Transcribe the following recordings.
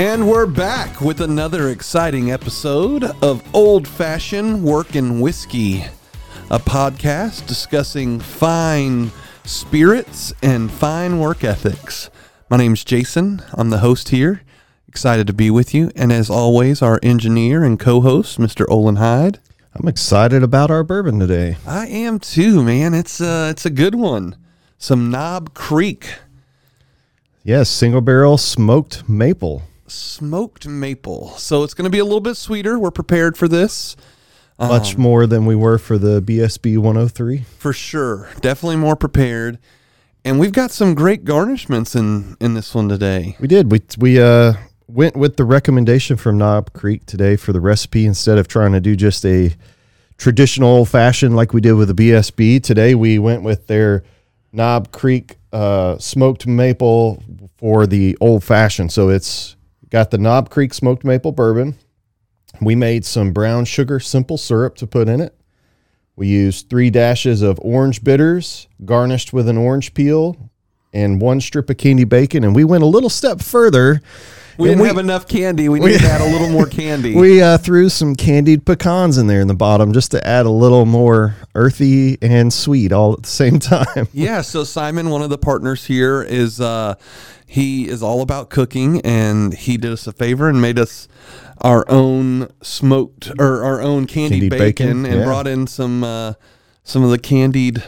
And we're back with another exciting episode of Old Fashioned Workin' Whiskey, a podcast discussing fine spirits and fine work ethics. My name's Jason. I'm the host here. Excited to be with you. And as always, our engineer and co host, Mr. Olin Hyde. I'm excited about our bourbon today. I am too, man. It's uh it's a good one. Some Knob Creek Yes, single barrel smoked maple. Smoked maple. So it's going to be a little bit sweeter. We're prepared for this. Much more than we were for the BSB 103. For sure. Definitely more prepared. And we've got some great garnishments in in this one today. We did. We we uh went with the recommendation from Knob Creek today for the recipe instead of trying to do just a traditional old fashioned like we did with the BSB. Today we went with their Knob Creek uh, smoked maple for the old fashioned. So it's got the Knob Creek smoked maple bourbon. We made some brown sugar simple syrup to put in it. We used three dashes of orange bitters garnished with an orange peel and one strip of candy bacon. And we went a little step further. We and didn't have enough candy. We need to add a little more candy. we uh, threw some candied pecans in there in the bottom just to add a little more earthy and sweet all at the same time. yeah, so Simon, one of the partners here, is uh he is all about cooking and he did us a favor and made us our own smoked or our own candied, Candied bacon, bacon, and yeah. brought in some uh some of the candied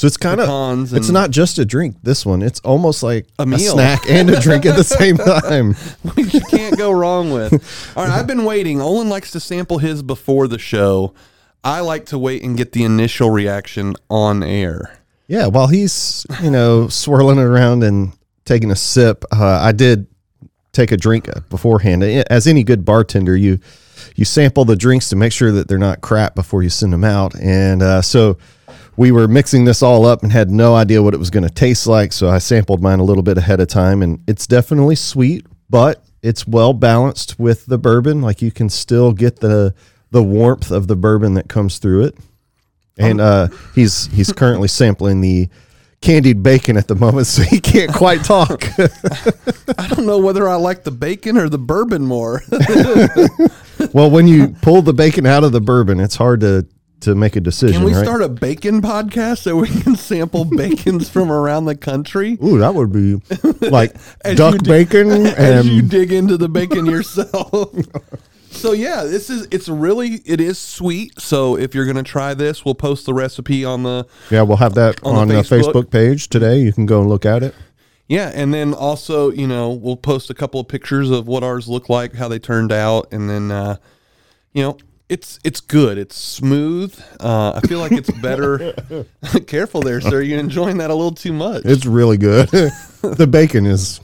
So it's kind of it's not just a drink. This one, it's almost like A a, snack and a drink at the same time. which you can't go wrong with. All right, I've been waiting. Olin likes to sample his before the show. I like to wait and get the initial reaction on air. Yeah, while he's you know swirling it around and taking a sip, uh, I did take a drink beforehand. As any good bartender, you you sample the drinks to make sure that they're not crap before you send them out. And uh, so we were mixing this all up and had no idea what it was going to taste like. So I sampled mine a little bit ahead of time, and it's definitely sweet, but it's well balanced with the bourbon. Like you can still get the the warmth of the bourbon that comes through it and uh, he's he's currently sampling the candied bacon at the moment, so he can't quite talk. I don't know whether I like the bacon or the bourbon more. well, when you pull the bacon out of the bourbon, it's hard to to make a decision. Can we right? start a bacon podcast so we can sample bacons from around the country? Ooh, that would be like duck bacon As you dig into the bacon yourself. so yeah, this is it's really it is sweet. So if you're gonna try this, we'll post the recipe on the yeah, we'll have that On on, the the Facebook. Facebook page today. You can go and look at it. Yeah, and then also, you know, we'll post a couple of pictures of what ours look like, how they turned out, and then, uh, you know, it's it's good. It's smooth. Uh, I feel like it's better. Careful there, sir. You're enjoying that a little too much. It's really good. the bacon is.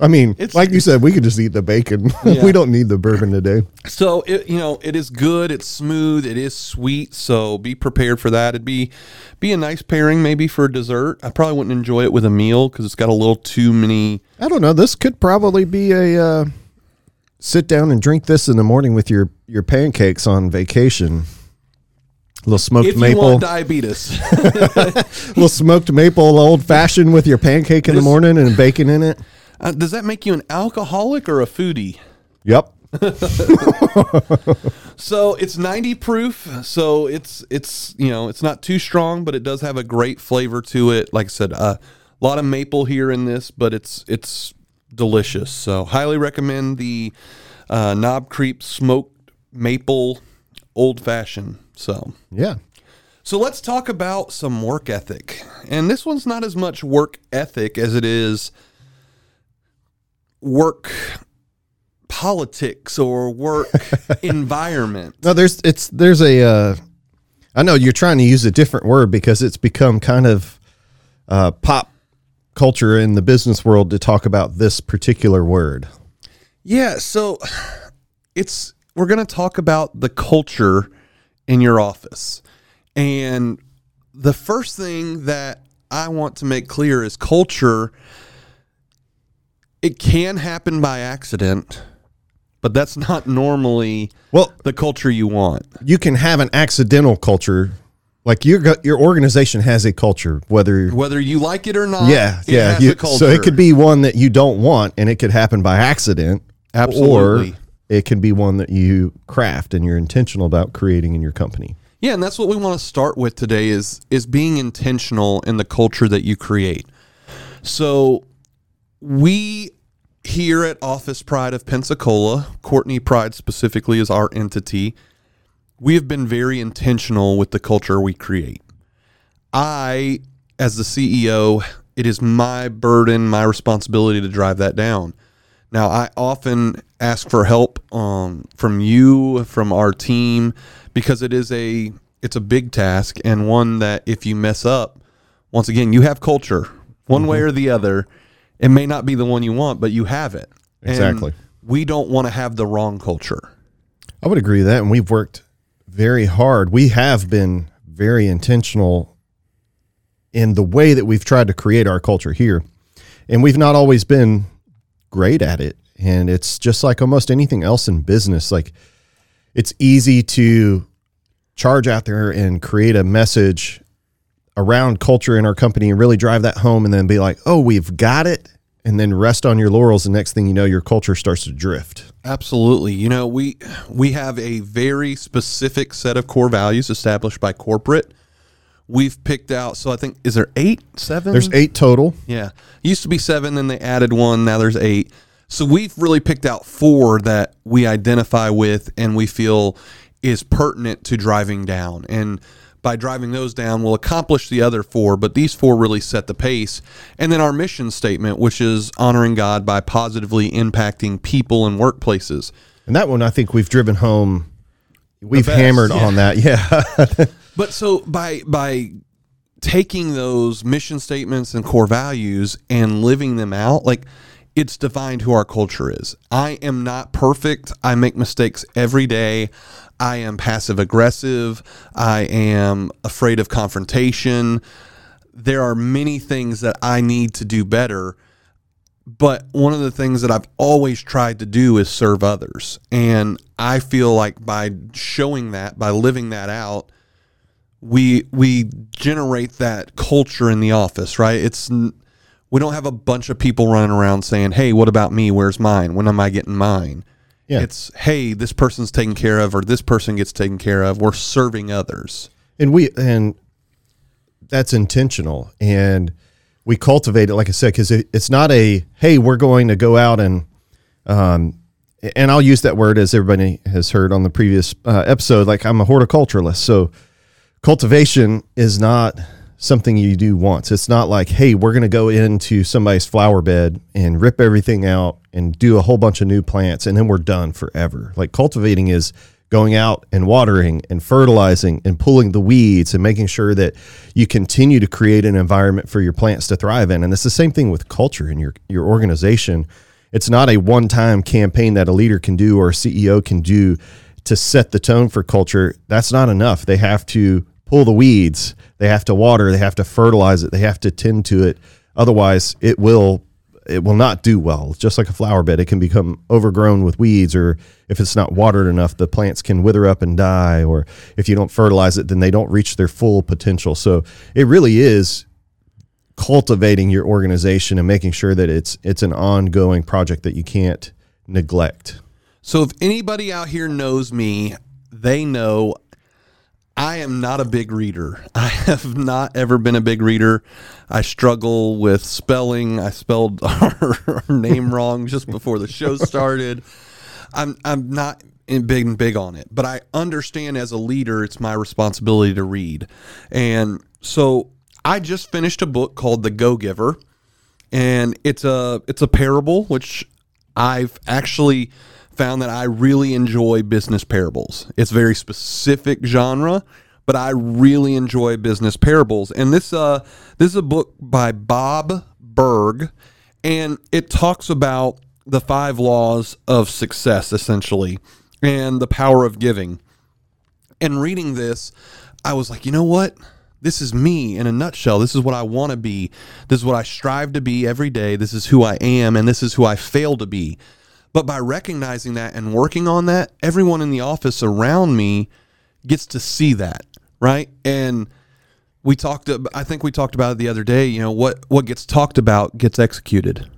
I mean, It's- like you said, we could just eat the bacon. Yeah. we don't need the bourbon today. So it, you know, it is good. It's smooth. It is sweet. So be prepared for that. It'd be be a nice pairing maybe for dessert. I probably wouldn't enjoy it with a meal because it's got a little too many. I don't know. This could probably be a uh, sit down and drink this in the morning with your your pancakes on vacation. A little smoked If you maple, want diabetes, little smoked maple old fashioned with your pancake in the morning and bacon in it. uh, does that make you an alcoholic or a foodie? Yep. So it's 90 proof. So it's it's you know it's not too strong, but it does have a great flavor to it. Like I said, uh, a lot of maple here in this, but it's it's delicious. So highly recommend the uh, Knob Creek smoked maple old fashioned. So Yeah. so let's talk about some work ethic. And this one's not as much work ethic as it is work politics or work environment. No, there's it's there's a. Uh, I know you're trying to use a different word because it's become kind of uh, pop culture in the business world to talk about this particular word. Yeah, so it's we're going to talk about the culture in your office. And the first thing that I want to make clear is culture it can happen by accident, but that's not normally Well, the culture you want. you can have an accidental culture like your your organization has a culture, whether Whether you like it or not, yeah, it yeah. has you- a culture. so it could be one that you don't want, and it could happen by accident. Absolutely. Or it can be one that you craft and you're intentional about creating in your company. Yeah, and that's what we want to start with today is is being intentional in the culture that you create. So we here at Office Pride of Pensacola, Courtney Pride specifically is our entity. We have been very intentional with the culture we create. I, as the CEO, it is my burden, my responsibility to drive that down. Now, I often ask for help um, from you, from our team, because it is a it's a big task and one that if you mess up, once again, you have culture one way or the other. It may not be the one you want, but you have it. And Exactly. we don't want to have the wrong culture. I would agree with that, and we've worked very hard. We have been very intentional in the way that we've tried to create our culture here, and we've not always been great at it. And it's just like almost anything else in business. Like it's easy to charge out there and create a message around culture in our company and really drive that home, and then be like, "Oh, we've got it." And then rest on your laurels. The next thing you know, your culture starts to drift. Absolutely. You know, we we have a very specific set of core values established by corporate. We've picked out so I think is there 8, 7? There's eight total. Yeah. Used to be 7 then they added one, now there's 8. So we've really picked out four that we identify with and we feel is pertinent to driving down. And by driving those down, we'll accomplish the other four, but these four really set the pace. And then our mission statement, which is honoring God by positively impacting people and workplaces. And that one, I think we've driven home. We've best, hammered yeah. on that. Yeah. But so by by taking those mission statements and core values and living them out, like it's defined who our culture is. I am not perfect. I make mistakes every day. I am passive aggressive. I am afraid of confrontation. There are many things that I need to do better. But one of the things that I've always tried to do is serve others. And I feel like by showing that, by living that out, we we generate that culture in the office, right? It's we don't have a bunch of people running around saying, "Hey, what about me? Where's mine? When am I getting mine?" Yeah. It's, "Hey, this person's taken care of or this person gets taken care of. We're serving others." and we, and that's intentional. And we cultivate it, like I said, because it, it's not a, hey, we're going to go out and, um, and I'll use that word as everybody has heard on the previous uh, episode. Like I'm a horticulturalist. So cultivation is not something you do once. It's not like, hey, we're going to go into somebody's flower bed and rip everything out and do a whole bunch of new plants and then we're done forever. Like cultivating is going out and watering and fertilizing and pulling the weeds and making sure that you continue to create an environment for your plants to thrive in. And it's the same thing with culture in your your organization. It's not a one-time campaign that a leader can do or a CEO can do to set the tone for culture. That's not enough. They have to pull the weeds, they have to water, they have to fertilize it, they have to tend to it. Otherwise, it will it will not do well. It's just like a flower bed. It can become overgrown with weeds, or if it's not watered enough, the plants can wither up and die. Or if you don't fertilize it, then they don't reach their full potential. So it really is cultivating your organization and making sure that it's it's an ongoing project that you can't neglect. So if anybody out here knows me, they know I am not a big reader. I have not ever been a big reader. I struggle with spelling. I spelled our, our name wrong just before the show started. I'm I'm not in big big on it, but I understand as a leader it's my responsibility to read. And so I just finished a book called The Go Giver, and it's a it's a parable which I've actually found that I really enjoy business parables. It's very specific genre, but I really enjoy business parables. And this uh this is a book by Bob Berg and it talks about the five laws of success essentially and the power of giving. And reading this, I was like, you know what? This is me in a nutshell. This is what I want to be. This is what I strive to be every day. This is who I am, and this is who I fail to be. But by recognizing that and working on that, everyone in the office around me gets to see that, right? And we talked. I think we talked about it the other day. You know what what gets talked about gets executed.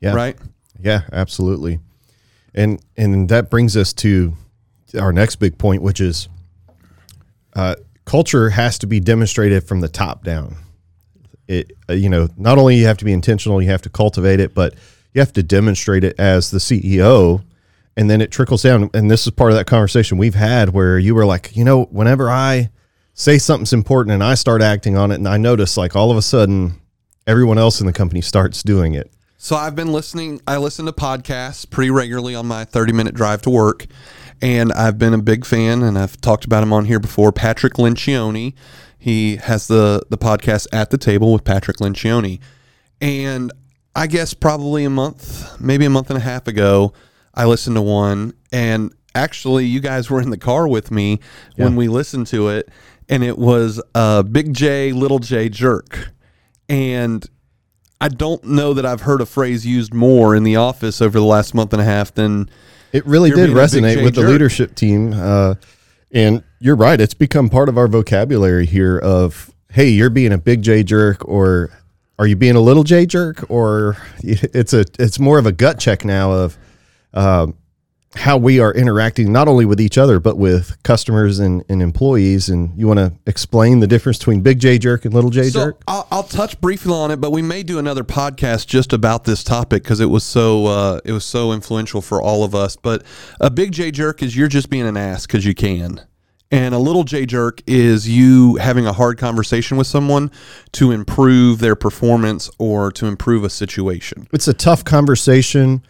Yeah. Right. Yeah, absolutely. And and that brings us to our next big point, which is uh, culture has to be demonstrated from the top down. It uh, you know not only you have to be intentional, you have to cultivate it, but you have to demonstrate it as the CEO, and then it trickles down. And this is part of that conversation we've had where you were like, you know, whenever I say something's important and I start acting on it, and I notice like all of a sudden everyone else in the company starts doing it. So I've been listening. I listen to podcasts pretty regularly on my 30 minute drive to work. And I've been a big fan, and I've talked about him on here before. Patrick Lencioni. He has the, the podcast At the Table with Patrick Lencioni. And I guess probably a month, maybe a month and a half ago, I listened to one. And actually, you guys were in the car with me when we listened to it. And it was uh, Big J, Little J Jerk. And I don't know that I've heard a phrase used more in the office over the last month and a half than It really did a resonate with the leadership team. Uh, and you're right. It's become part of our vocabulary here of, hey, you're being a big J jerk or are you being a little J jerk? Or it's a it's more of a gut check now of um, how we are interacting not only with each other, but with customers and, and employees. And you want to explain the difference between big J jerk and little J So jerk? I'll, I'll touch briefly on it, but we may do another podcast just about this topic because it was so uh, it was so influential for all of us. But a big J jerk is you're just being an ass because you can, and a little J jerk is you having a hard conversation with someone to improve their performance or to improve a situation. it's a tough conversation,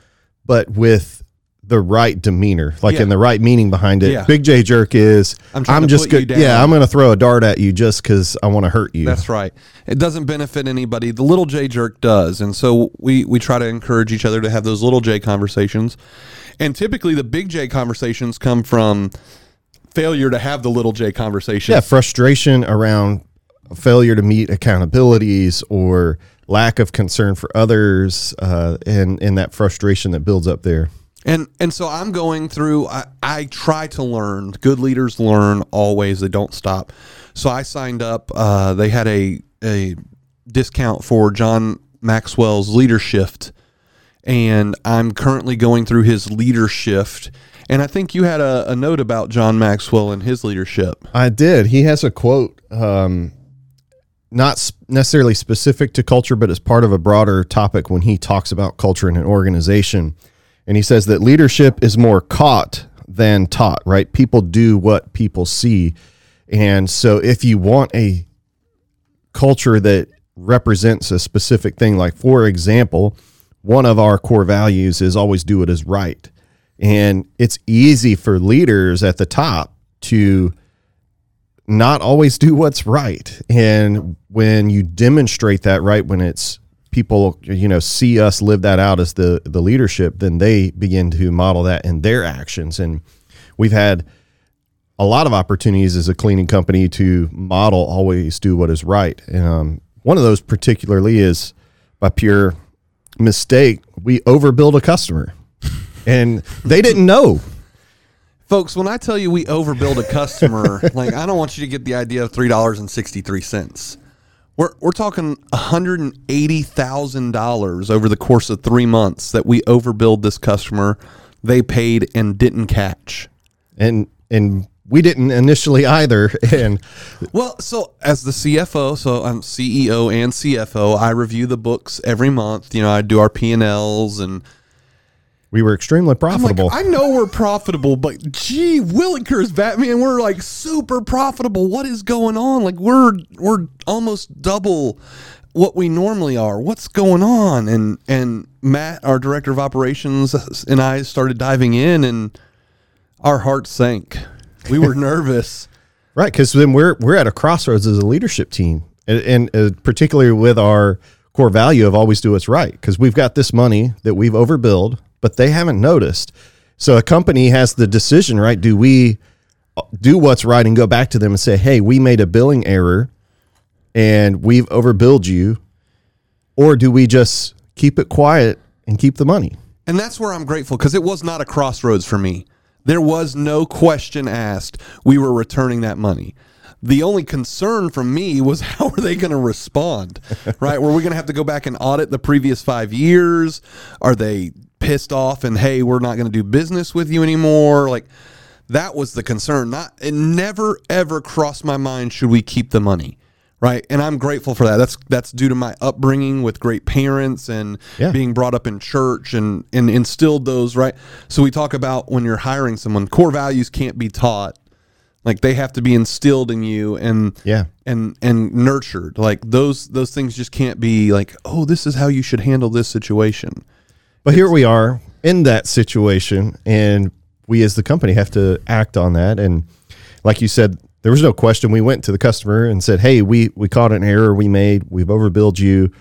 but with the right demeanor, like Yeah. in the right meaning behind it. Yeah. Big J jerk is I'm I'm, just good. Yeah, I'm going to throw a dart at you just because I want to hurt you. That's right. It doesn't benefit anybody. The little J jerk does, and so we we try to encourage each other to have those little J conversations. And typically, the big J conversations come from failure to have the little J conversation. yeah, frustration around failure to meet accountabilities or lack of concern for others, uh, and and that frustration that builds up there. And and so I'm going through. I, I try to learn. Good leaders learn always. They don't stop. So I signed up. Uh, they had a a discount for John Maxwell's leadership, and I'm currently going through his leadership. And I think you had a, a note about John Maxwell and his leadership. I did. He has a quote, um, not necessarily specific to culture, but as part of a broader topic when he talks about culture in an organization. And he says that leadership is more caught than taught, right? People do what people see. And so if you want a culture that represents a specific thing, like for example, one of our core values is always do what is right. And it's easy for leaders at the top to not always do what's right. And when you demonstrate that right, when it's people, you know, see us live that out as the the leadership, then they begin to model that in their actions. And we've had a lot of opportunities as a cleaning company to model always do what is right. And um, one of those particularly is by pure mistake, we overbuild a customer. And they didn't know. Folks, when I tell you we overbilled a customer, like I don't want you to get the idea of three dollars and sixty three cents. We're we're talking hundred and eighty thousand dollars over the course of three months that we overbilled this customer. They paid and didn't catch. And and we didn't initially either. And Well, so as the CFO, so I'm CEO and CFO, I review the books every month. You know, I do our P and Ls and we were extremely profitable. like, I know we're profitable, but gee, Willikers, Batman, we're like super profitable. What is going on? Like we're we're almost double what we normally are. What's going on? And and Matt, our director of operations, and I started diving in, and our hearts sank. We were nervous. Right, because then we're we're at a crossroads as a leadership team, and, and uh, particularly with our core value of always do what's right, because we've got this money that we've overbilled, but they haven't noticed. So a company has the decision, right? Do we uh, do what's right and go back to them and say, "Hey, we made a billing error, and we've overbilled you," or do we just keep it quiet and keep the money? And that's where I'm grateful because it was not a crossroads for me. There was no question asked. We were returning that money. The only concern from me was how are they going to respond? right? Were we going to have to go back and audit the previous five years? Are they pissed off and hey, we're not going to do business with you anymore? Like that was the concern. Not it never ever crossed my mind should we keep the money right and i'm grateful for that that's that's due to my upbringing with great parents and Yeah. being brought up in church and and instilled those right so we talk about when you're hiring someone core values can't be taught like they have to be instilled in you and Yeah. and and nurtured like those those things just can't be like oh this is how you should handle this situation But here we are in that situation, and we as the company have to act on that. And like you said, there was no question. We went to the customer and said, "Hey, we we caught an error we made. We've overbilled you."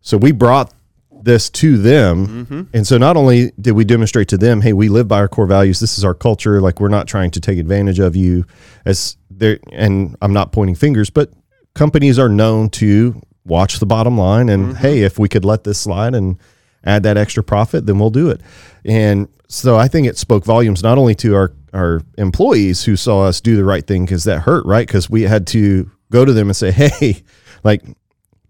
So we brought this to them, mm-hmm. and so not only did we demonstrate to them, "Hey, we live by our core values. This is our culture. Like we're not trying to take advantage of you." As there, and I'm not pointing fingers, but companies are known to watch the bottom line and mm-hmm. hey, if we could let this slide and add that extra profit, then we'll do it. And so I think it spoke volumes not only to our our employees who saw us do the right thing because that hurt, right? Because we had to go to them and say, hey, like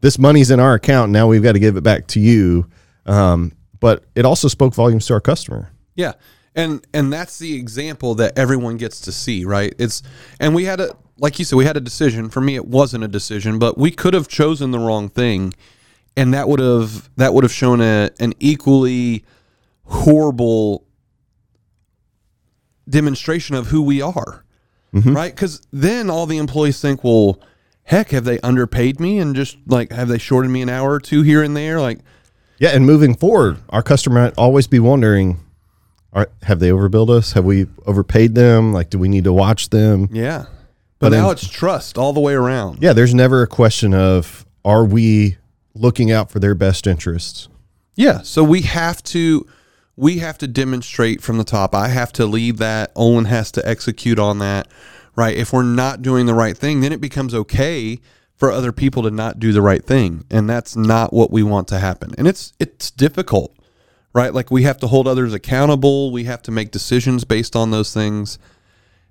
this money's in our account now, we've got to give it back to you. Um, but it also spoke volumes to our customer. Yeah. And and that's the example that everyone gets to see, right? It's and we had a like you said, we had a decision. For me it wasn't a decision, but we could have chosen the wrong thing and that would have that would have shown a, an equally horrible demonstration of who we are. Mm-hmm. Right? Cuz then all the employees think, well, heck, have they underpaid me and just like have they shorted me an hour or two here and there? Like Yeah, and moving forward, our customer might always be wondering, are, have they overbilled us? Have we overpaid them? Like, do we need to watch them? Yeah. But, But now in- it's trust all the way around. Yeah, there's never a question of are we looking out for their best interests? Yeah. So we have to we have to demonstrate from the top. I have to lead that. Owen has to execute on that. Right. If we're not doing the right thing, then it becomes okay for other people to not do the right thing. And that's not what we want to happen. And it's it's difficult. Right? Like we have to hold others accountable. We have to make decisions based on those things.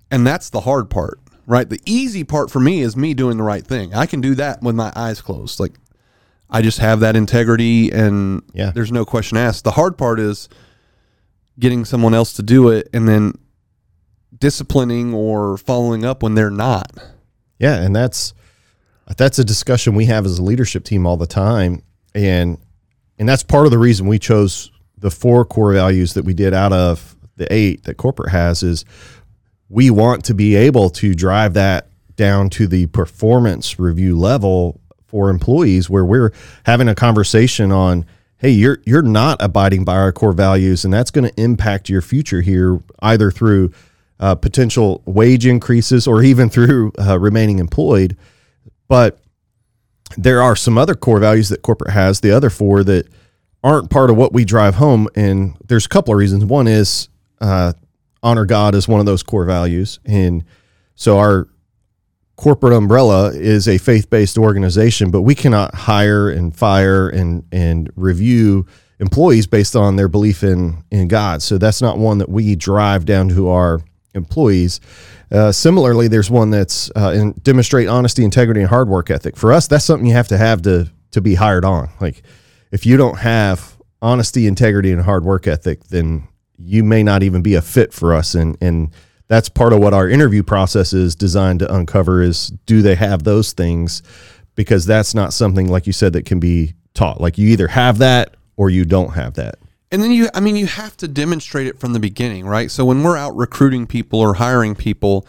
And that's the hard part. Right? The easy part for me is me doing the right thing. I can do that with my eyes closed. Like I just have that integrity and Yeah. there's no question asked. The hard part is getting someone else to do it and then disciplining or following up when they're not. Yeah, and that's that's a discussion we have as a leadership team all the time, and and that's part of the reason we chose the four core values that we did out of the eight that corporate has is we want to be able to drive that down to the performance review level for employees where we're having a conversation on hey you're you're not abiding by our core values and that's going to impact your future here either through uh, potential wage increases or even through uh, remaining employed. But there are some other core values that corporate has the other four that aren't part of what we drive home and there's a couple of reasons. One is uh, honor god is one of those core values and so our corporate umbrella is a faith-based organization but we cannot hire and fire and and review employees based on their belief in in god. So that's not one that we drive down to our employees. Uh, similarly there's one that's uh, in demonstrate honesty integrity and hard work ethic. For us that's something you have to have to to be hired on. Like if you don't have honesty integrity and hard work ethic then you may not even be a fit for us and and that's part of what our interview process is designed to uncover is do they have those things? Because that's not something like you said that can be taught. Like you either have that or you don't have that. And then you, I mean, you have to demonstrate it from the beginning, right? So when we're out recruiting people or hiring people,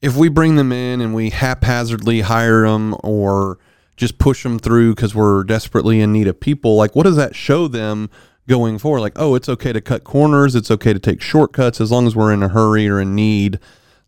if we bring them in and we haphazardly hire them or just push them through because we're desperately in need of people, like what does that show them going forward? Like, oh, it's okay to cut corners, it's okay to take shortcuts as long as we're in a hurry or in need.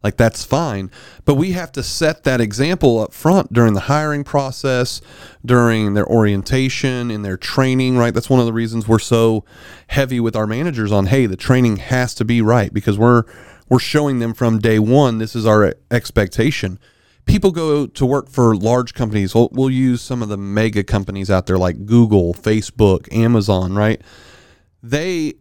Like that's fine. But we have to set that example up front during the hiring process, during their orientation, in their training, right? That's one of the reasons we're so heavy with our managers on, hey, the training has to be right because we're we're showing them from day one this is our expectation. People go to work for large companies. We'll, we'll use some of the mega companies out there like Google, Facebook, Amazon, right? They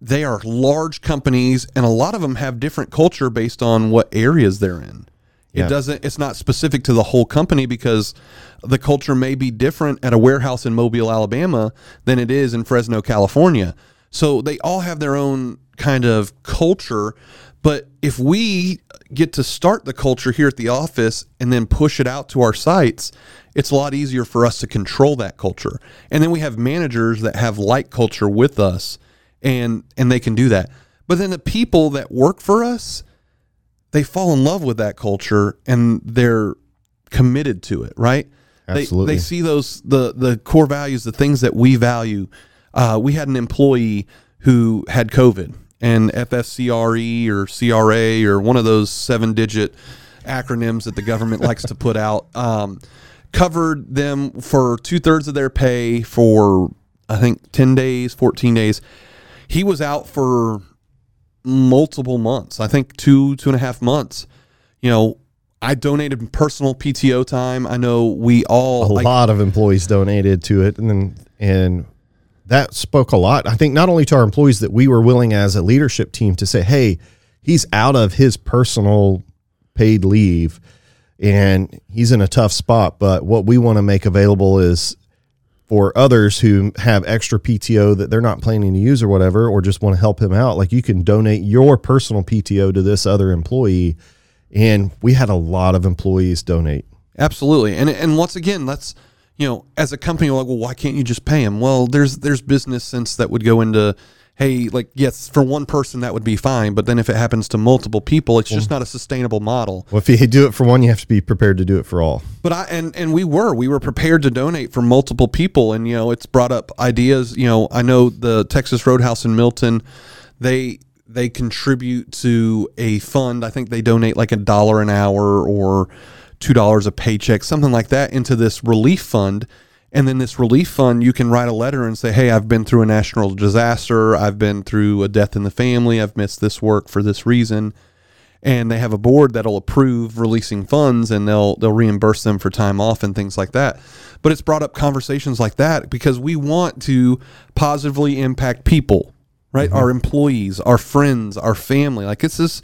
they are large companies and a lot of them have different culture based on what areas they're in It Yeah. doesn't it's not specific to the whole company because the culture may be different at a warehouse in Mobile, Alabama than it is in Fresno, California. So they all have their own kind of culture, but if we get to start the culture here at the office and then push it out to our sites, it's a lot easier for us to control that culture. And then we have managers that have like culture with us and and they can do that. But then the people that work for us, they fall in love with that culture and they're committed to it, right? They- Absolutely. They, see those the the core values, the things that we value. Uh, we had an employee who had COVID and FSCRE E or CRA or one of those seven digit acronyms that the government likes to put out um, covered them for two thirds of their pay for I think ten days, fourteen days. He was out for multiple months. I think two, two and a half months. You know, I donated personal PTO time. I know we all a like, lot of employees donated to it and then and that spoke a lot i think not only to our employees that we were willing as a leadership team to say hey he's out of his personal paid leave and he's in a tough spot but what we want to make available is for others who have extra PTO that they're not planning to use or whatever, or just want to help him out, like you can donate your personal PTO to this other employee. And we had a lot of employees donate. Absolutely, and and once again, let's you know, as a company, like, well, why can't you just pay them? Well, there's there's business sense that would go into, hey, like yes, for one person that would be fine, but then if it happens to multiple people, it's just not a sustainable model. Well, if you do it for one, you have to be prepared to do it for all. But I and and we were we were prepared to donate for multiple people, and you know, it's brought up ideas. You know, I know the Texas Roadhouse in Milton, they they contribute to a fund. I think they donate like a dollar an hour or two dollars a paycheck, something like that, into this relief fund. And then this relief fund, you can write a letter and say, "Hey, I've been through a national disaster. I've been through a death in the family. I've missed this work for this reason." And they have a board that'll approve releasing funds, and they'll they'll reimburse them for time off and things like that. But it's brought up conversations like that because we want to positively impact people, right? Mm-hmm. Our employees, our friends, our family. Like it's this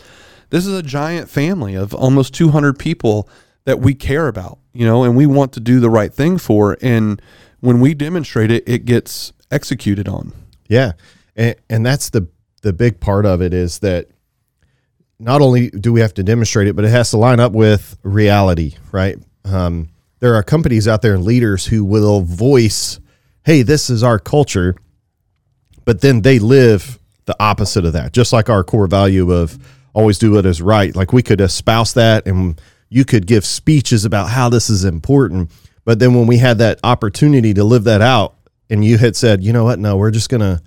this is a giant family of almost 200 people that we care about, you know, and we want to do the right thing for. And when we demonstrate it, it gets executed on. Yeah, and, and that's the the big part of it is that not only do we have to demonstrate it, but it has to line up with reality, right? Um, there are companies out there and leaders who will voice, "Hey, this is our culture," but then they live the opposite of that. Just like our core value of always do what is right. Like we could espouse that, and you could give speeches about how this is important, but then when we had that opportunity to live that out, and you had said, "You know what? No, we're just gonna."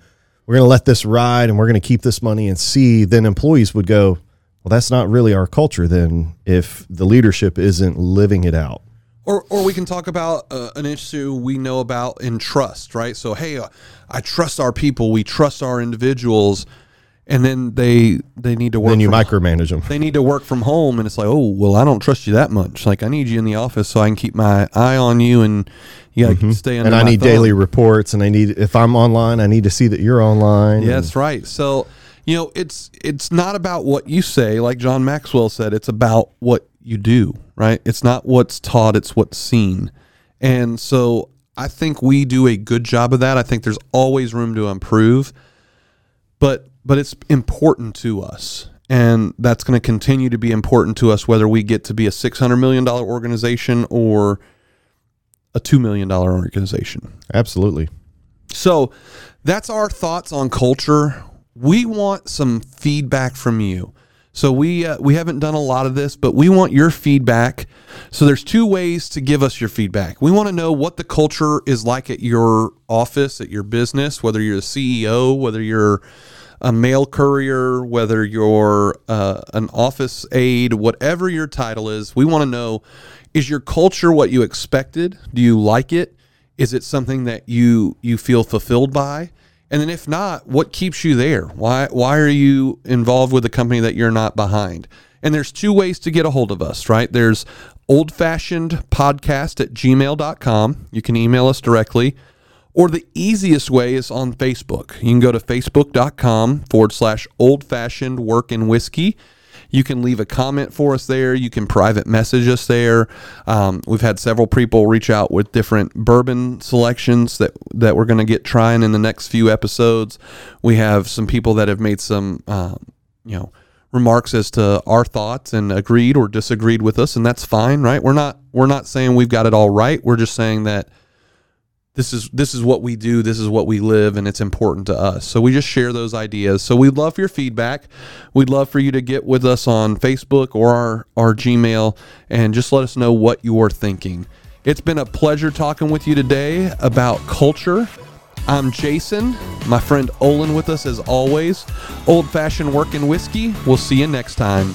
we're to let this ride and we're to keep this money and see, then employees would go, well, that's not really our culture then if the leadership isn't living it out. Or, or we can talk about uh, an issue we know about in trust, right? So, hey, uh, I trust our people, we trust our individuals, and then they they need to work. Then you from, micromanage them. they need to work from home, and it's like, oh, well, I don't trust you that much. Like, I need you in the office so I can keep my eye on you, and you to stay under Mm-hmm. And I need thumb. daily reports and I need, if I'm online, I need to see that you're online. Yeah, that's right. So, you know, it's it's not about what you say, like John Maxwell said. It's about what you do, right? It's not what's taught; it's what's seen. And so, I think we do a good job of that. I think there's always room to improve, but but it's important to us, and that's going to continue to be important to us, whether we get to be a six hundred million dollar organization or a two million dollar organization. Absolutely. So that's our thoughts on culture. We want some feedback from you. So we uh, we haven't done a lot of this, but we want your feedback. So there's two ways to give us your feedback. We want to know what the culture is like at your office, at your business, whether you're a CEO, whether you're a mail courier, whether you're uh, an office aide, whatever your title is. We want to know is your culture what you expected? Do you like it? Is it something that you you feel fulfilled by? And then if not, what keeps you there? Why why are you involved with a company that you're not behind? And there's two ways to get a hold of us, right? There's old fashioned podcast at gmail.com. You can email us directly. Or the easiest way is on Facebook. You can go to facebook.com forward slash old fashioned work and whiskey. You can leave a comment for us there. You can private message us there. Um, we've had several people reach out with different bourbon selections that that we're going to get trying in the next few episodes. We have some people that have made some, um, you know remarks as to our thoughts and agreed or disagreed with us and that's fine right we're not we're not saying we've got it all right we're just saying that this is this is what we do this is what we live and it's important to us. So we just share those ideas. So we'd love your feedback. We'd love for you to get with us on facebook or our our gmail and just let us know what you're thinking. It's been a pleasure talking with you today about culture. I'm jason. My friend olin with us as always. Old fashioned working whiskey. We'll see you next time